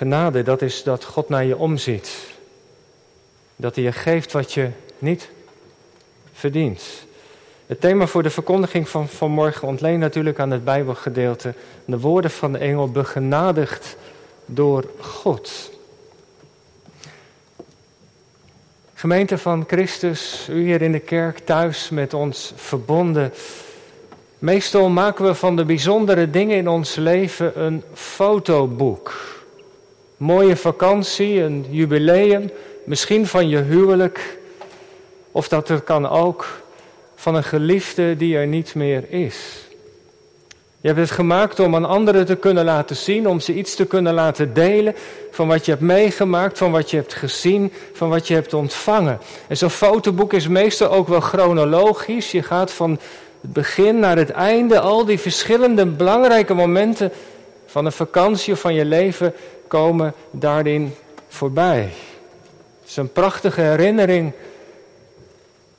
Genade, dat is dat God naar je omziet. Dat hij je geeft wat je niet verdient. Het thema voor de verkondiging van vanmorgen ontleent natuurlijk aan het Bijbelgedeelte. De woorden van de engel begenadigd door God. Gemeente van Christus, u hier in de kerk thuis met ons verbonden. Meestal maken we van de bijzondere dingen in ons leven een fotoboek. Mooie vakantie, een jubileum, misschien van je huwelijk. Of dat er kan ook van een geliefde die er niet meer is. Je hebt het gemaakt om aan anderen te kunnen laten zien, om ze iets te kunnen laten delen van wat je hebt meegemaakt, van wat je hebt gezien, van wat je hebt ontvangen. En zo'n fotoboek is meestal ook wel chronologisch. Je gaat van het begin naar het einde, al die verschillende belangrijke momenten van een vakantie of van je leven komen daarin voorbij. Het is een prachtige herinnering,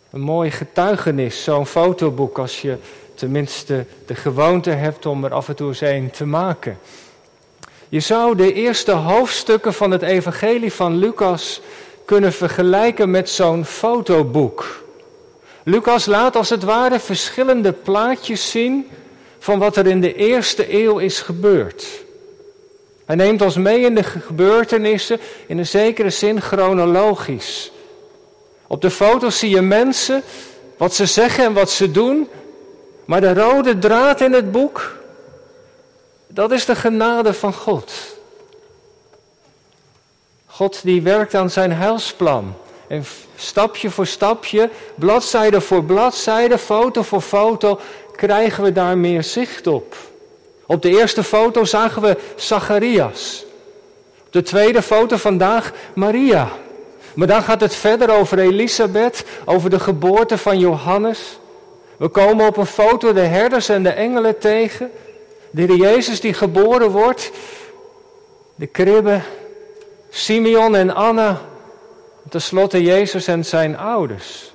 een mooi getuigenis, zo'n fotoboek als je tenminste de gewoonte hebt om er af en toe eens een te maken. Je zou de eerste hoofdstukken van het evangelie van Lucas kunnen vergelijken met zo'n fotoboek. Lucas laat als het ware verschillende plaatjes zien van wat er in de eerste eeuw is gebeurd. Hij neemt ons mee in de gebeurtenissen in een zekere zin chronologisch. Op de foto's zie je mensen, wat ze zeggen en wat ze doen, maar de rode draad in het boek, dat is de genade van God. God die werkt aan zijn heilsplan. En stapje voor stapje, bladzijde voor bladzijde, foto voor foto, krijgen we daar meer zicht op. Op de eerste foto zagen we Zacharias. Op de tweede foto vandaag Maria. Maar dan gaat het verder over Elisabeth, over de geboorte van Johannes. We komen op een foto de herders en de engelen tegen. De Jezus die geboren wordt. De kribbe. Simeon en Anna. Ten slotte Jezus en zijn ouders.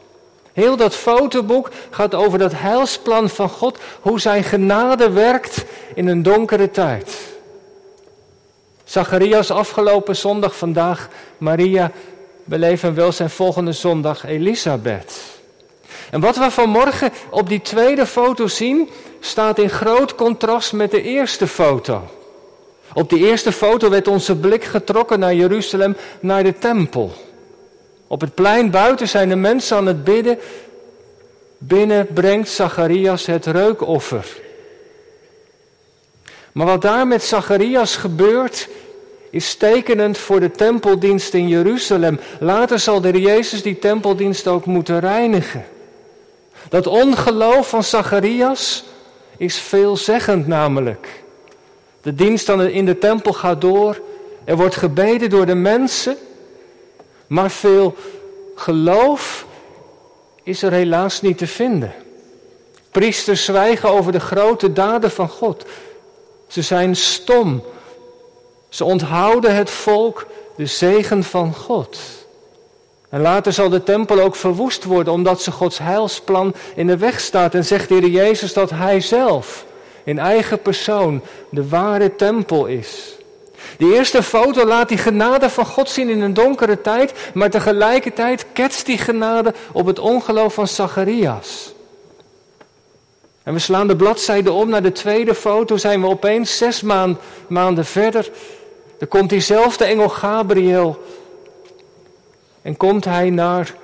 Heel dat fotoboek gaat over dat heilsplan van God. Hoe zijn genade werkt in een donkere tijd. Zacharias afgelopen zondag, vandaag Maria. Beleven wel zijn volgende zondag Elisabeth. En wat we vanmorgen op die tweede foto zien, staat in groot contrast met de eerste foto. Op die eerste foto werd onze blik getrokken naar Jeruzalem, naar de tempel. Op het plein buiten zijn de mensen aan het bidden. Binnen brengt Zacharias het reukoffer. Maar wat daar met Zacharias gebeurt, is tekenend voor de tempeldienst in Jeruzalem. Later zal de Jezus die tempeldienst ook moeten reinigen. Dat ongeloof van Zacharias is veelzeggend namelijk. De dienst in de tempel gaat door. Er wordt gebeden door de mensen. Maar veel geloof is er helaas niet te vinden. Priesters zwijgen over de grote daden van God. Ze zijn stom. Ze onthouden het volk de zegen van God. En later zal de tempel ook verwoest worden omdat ze Gods heilsplan in de weg staat. En zegt de Heer Jezus dat Hij zelf in eigen persoon de ware tempel is. De eerste foto laat die genade van God zien in een donkere tijd, maar tegelijkertijd ketst die genade op het ongeloof van Zacharias. En we slaan de bladzijde om naar de tweede foto, zijn we opeens zes maanden verder. Er komt diezelfde engel Gabriel en komt hij naar,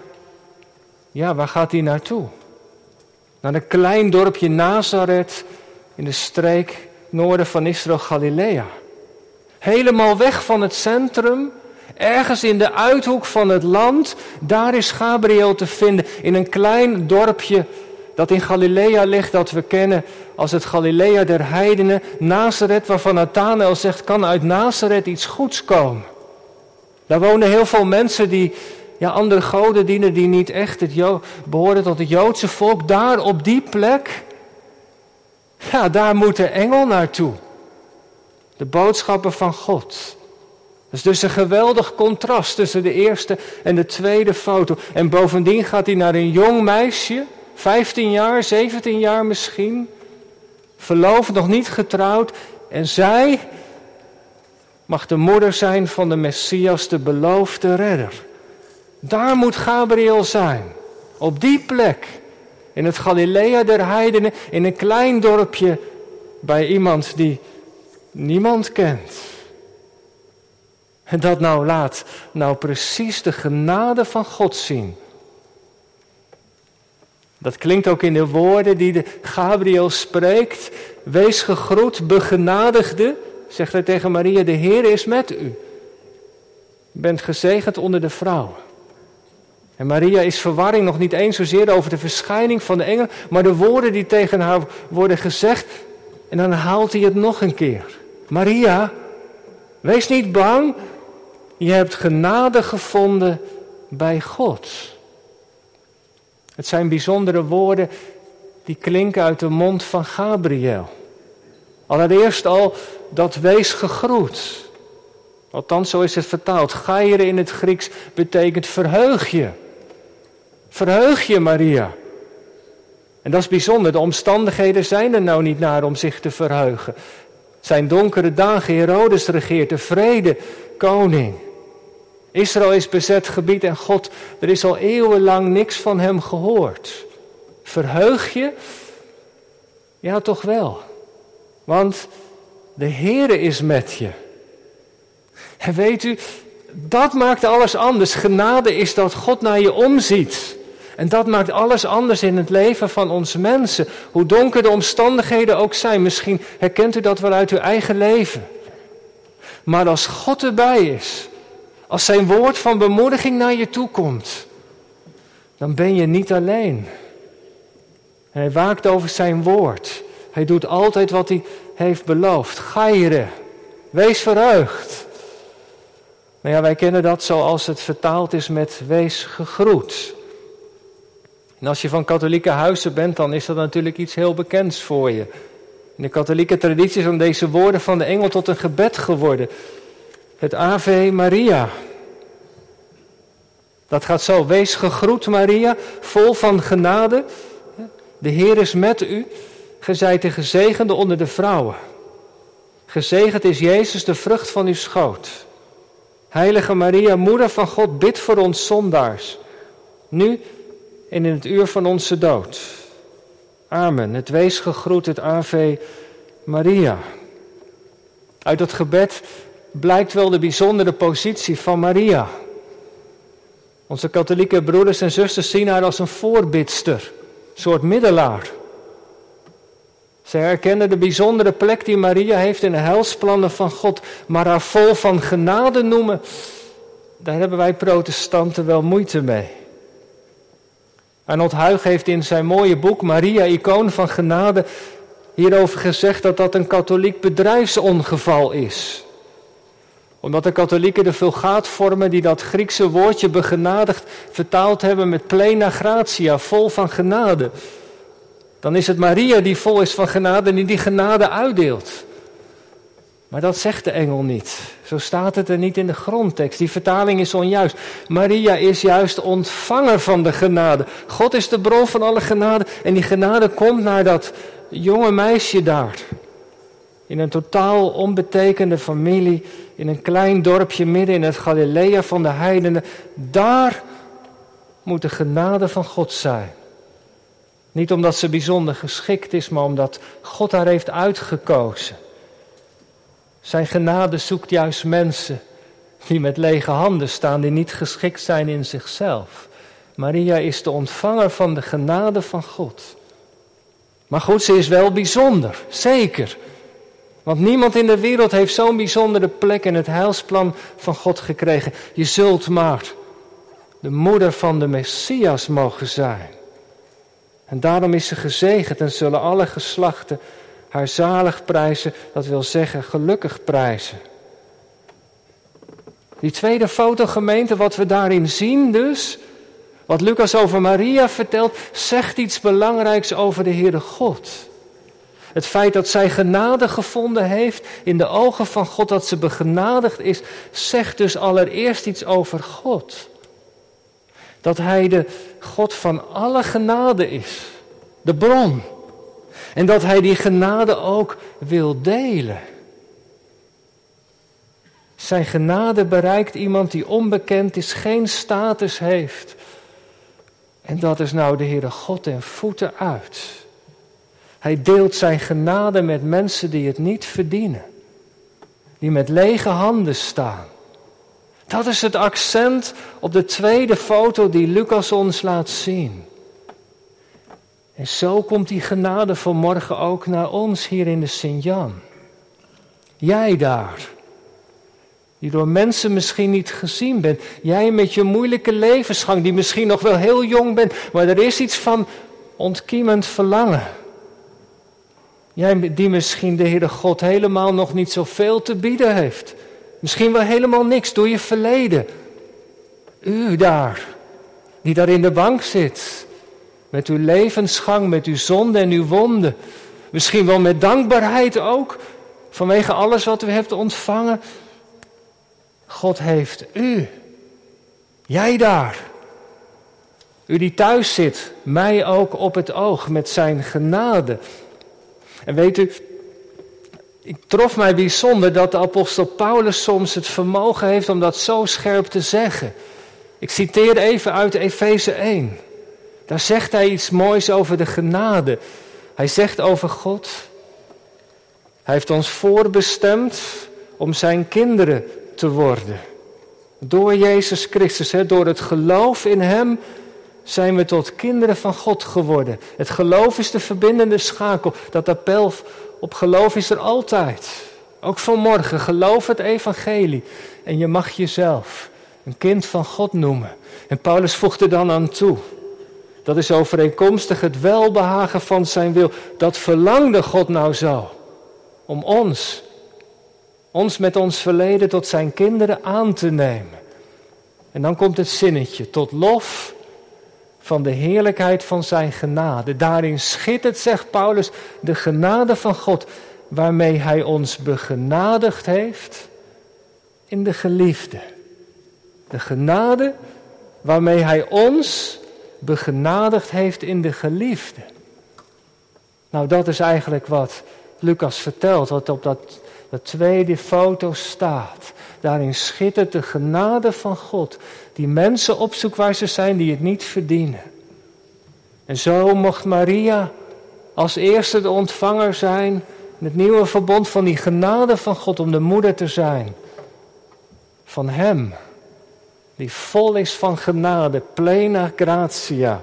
ja, waar gaat hij naartoe? Naar een klein dorpje Nazareth in de streek noorden van Israël, Galilea. Helemaal weg van het centrum, ergens in de uithoek van het land, daar is Gabriel te vinden in een klein dorpje dat in Galilea ligt, dat we kennen als het Galilea der heidenen, Nazareth, waarvan Nathanael zegt, kan uit Nazareth iets goeds komen. Daar wonen heel veel mensen die ja, andere goden dienen, die niet echt behoren tot het Joodse volk. Daar op die plek, ja, daar moet de engel naartoe. De boodschappen van God. Dat is dus een geweldig contrast tussen de eerste en de tweede foto. En bovendien gaat hij naar een jong meisje, 15 jaar, 17 jaar misschien, verloofd, nog niet getrouwd. En zij mag de moeder zijn van de Messias, de beloofde redder. Daar moet Gabriel zijn, op die plek, in het Galilea der heidenen, in een klein dorpje bij iemand die niemand kent. En dat nou laat nou precies de genade van God zien. Dat klinkt ook in de woorden die de Gabriel spreekt. Wees gegroet, begenadigde, zegt hij tegen Maria, de Heer is met u. Bent gezegend onder de vrouwen. En Maria is verwarring nog niet eens zozeer over de verschijning van de engel, maar de woorden die tegen haar worden gezegd. En dan haalt hij het nog een keer. Maria, wees niet bang, je hebt genade gevonden bij God. Het zijn bijzondere woorden die klinken uit de mond van Gabriel. Allereerst al dat wees gegroet. Althans, zo is het vertaald. Gaire in het Grieks betekent verheug je. Verheug je, Maria. En dat is bijzonder. De omstandigheden zijn er nou niet naar om zich te verheugen. Zijn donkere dagen. Herodes regeert, de vrede, koning. Israël is bezet gebied en God, er is al eeuwenlang niks van hem gehoord. Verheug je? Ja, toch wel. Want de Heere is met je. En weet u, dat maakt alles anders. Genade is dat God naar je omziet. En dat maakt alles anders in het leven van onze mensen. Hoe donker de omstandigheden ook zijn. Misschien herkent u dat wel uit uw eigen leven. Maar als God erbij is, als zijn woord van bemoediging naar je toe komt, dan ben je niet alleen. hij waakt over zijn woord. Hij doet altijd wat hij heeft beloofd. Gaire, wees verheugd. Nou ja, wij kennen dat zoals het vertaald is met wees gegroet. En als je van katholieke huizen bent, dan is dat natuurlijk iets heel bekends voor je. In de katholieke traditie zijn deze woorden van de engel tot een gebed geworden. Het Ave Maria. Dat gaat zo. Wees gegroet Maria, vol van genade. De Heer is met u. Ge zijt de gezegende onder de vrouwen. Gezegend is Jezus, de vrucht van uw schoot. Heilige Maria, moeder van God, bid voor ons zondaars. Nu en in het uur van onze dood. Amen. Het wees gegroet, het Ave Maria. Uit dat gebed blijkt wel de bijzondere positie van Maria. Onze katholieke broeders en zusters zien haar als een voorbidster, een soort middelaar. Zij herkennen de bijzondere plek die Maria heeft in de helsplannen van God, maar haar vol van genade noemen, daar hebben wij protestanten wel moeite mee. Arnold Huig heeft in zijn mooie boek Maria, icoon van genade, hierover gezegd dat dat een katholiek bedrijfsongeval is omdat de katholieken de vulgaatvormen die dat Griekse woordje begenadigd vertaald hebben met plena gratia, vol van genade. Dan is het Maria die vol is van genade en die die genade uitdeelt. Maar dat zegt de engel niet. Zo staat het er niet in de grondtekst. Die vertaling is onjuist. Maria is juist ontvanger van de genade. God is de bron van alle genade. En die genade komt naar dat jonge meisje daar. In een totaal onbetekende familie. In een klein dorpje midden in het Galilea van de heidenen. Daar moet de genade van God zijn. Niet omdat ze bijzonder geschikt is, maar omdat God haar heeft uitgekozen. Zijn genade zoekt juist mensen die met lege handen staan, die niet geschikt zijn in zichzelf. Maria is de ontvanger van de genade van God. Maar goed, ze is wel bijzonder, zeker. Want niemand in de wereld heeft zo'n bijzondere plek in het heilsplan van God gekregen. Je zult maar de moeder van de Messias mogen zijn. En daarom is ze gezegend en zullen alle geslachten haar zalig prijzen, dat wil zeggen gelukkig prijzen. Die tweede fotogemeente, wat we daarin zien dus, wat Lucas over Maria vertelt, zegt iets belangrijks over de Heere God. Het feit dat zij genade gevonden heeft in de ogen van God, dat ze begenadigd is, zegt dus allereerst iets over God. Dat Hij de God van alle genade is, de bron. En dat Hij die genade ook wil delen. Zijn genade bereikt iemand die onbekend is, geen status heeft. En dat is nou de Heere God en voeten uit. Hij deelt zijn genade met mensen die het niet verdienen. Die met lege handen staan. Dat is het accent op de tweede foto die Lucas ons laat zien. En zo komt die genade vanmorgen ook naar ons hier in de Sint-Jan. Jij daar, die door mensen misschien niet gezien bent. Jij met je moeilijke levensgang, die misschien nog wel heel jong bent, maar er is iets van ontkiemend verlangen. Jij die misschien de Heere God helemaal nog niet zoveel te bieden heeft. Misschien wel helemaal niks door je verleden. U daar, die daar in de bank zit. Met uw levensgang, met uw zonde en uw wonden. Misschien wel met dankbaarheid ook. Vanwege alles wat u hebt ontvangen. God heeft u. Jij daar. U die thuis zit, mij ook op het oog met zijn genade. En weet u, ik trof mij bijzonder dat de apostel Paulus soms het vermogen heeft om dat zo scherp te zeggen. Ik citeer even uit Efeze 1. Daar zegt hij iets moois over de genade. Hij zegt over God. Hij heeft ons voorbestemd om zijn kinderen te worden. Door Jezus Christus, hè, door het geloof in Hem, zijn we tot kinderen van God geworden. Het geloof is de verbindende schakel. Dat appel op geloof is er altijd. Ook vanmorgen, geloof het evangelie. En je mag jezelf een kind van God noemen. En Paulus voegt er dan aan toe. Dat is overeenkomstig het welbehagen van zijn wil. Dat verlangde God nou zo. Om ons, ons met ons verleden tot zijn kinderen aan te nemen. En dan komt het zinnetje, tot lof van de heerlijkheid van zijn genade. Daarin schittert, zegt Paulus, de genade van God, waarmee hij ons begenadigd heeft in de geliefde. De genade waarmee hij ons begenadigd heeft in de geliefde. Nou, dat is eigenlijk wat Lucas vertelt, wat op dat, dat tweede foto staat. Daarin schittert de genade van God, die mensen opzoekt waar ze zijn die het niet verdienen. En zo mocht Maria als eerste de ontvanger zijn in het nieuwe verbond van die genade van God om de moeder te zijn. Van Hem, die vol is van genade, plena gratia,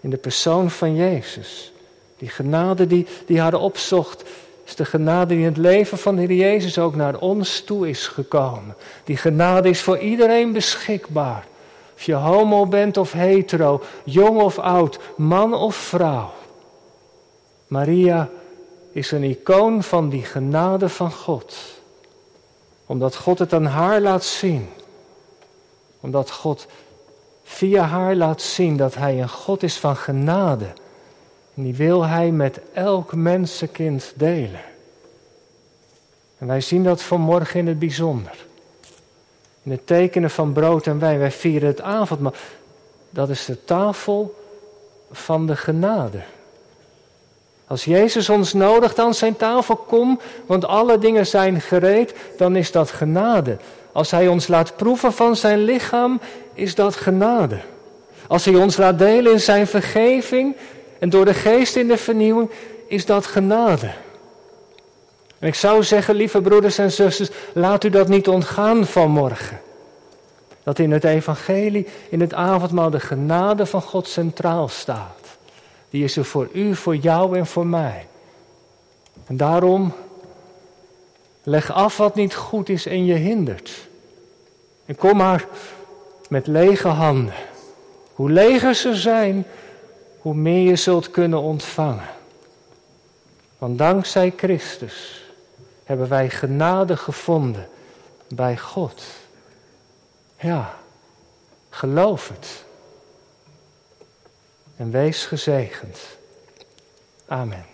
in de persoon van Jezus. Die genade die, die haar opzocht is de genade die in het leven van de Heer Jezus ook naar ons toe is gekomen. Die genade is voor iedereen beschikbaar. Of je homo bent of hetero, jong of oud, man of vrouw. Maria is een icoon van die genade van God. Omdat God het aan haar laat zien. Omdat God via haar laat zien dat Hij een God is van genade. En die wil hij met elk mensenkind delen. En wij zien dat vanmorgen in het bijzonder. In het tekenen van brood en wijn. Wij vieren het avondmaal. Dat is de tafel van de genade. Als Jezus ons nodigt aan zijn tafel, kom, want alle dingen zijn gereed, dan is dat genade. Als Hij ons laat proeven van zijn lichaam, is dat genade. Als Hij ons laat delen in zijn vergeving, en door de geest in de vernieuwing is dat genade. En ik zou zeggen, lieve broeders en zusters, laat u dat niet ontgaan vanmorgen. Dat in het evangelie, in het avondmaal, de genade van God centraal staat. Die is er voor u, voor jou en voor mij. En daarom, leg af wat niet goed is en je hindert. En kom maar met lege handen. Hoe leger ze zijn, hoe meer je zult kunnen ontvangen. Want dankzij Christus hebben wij genade gevonden bij God. Ja, geloof het. En wees gezegend. Amen.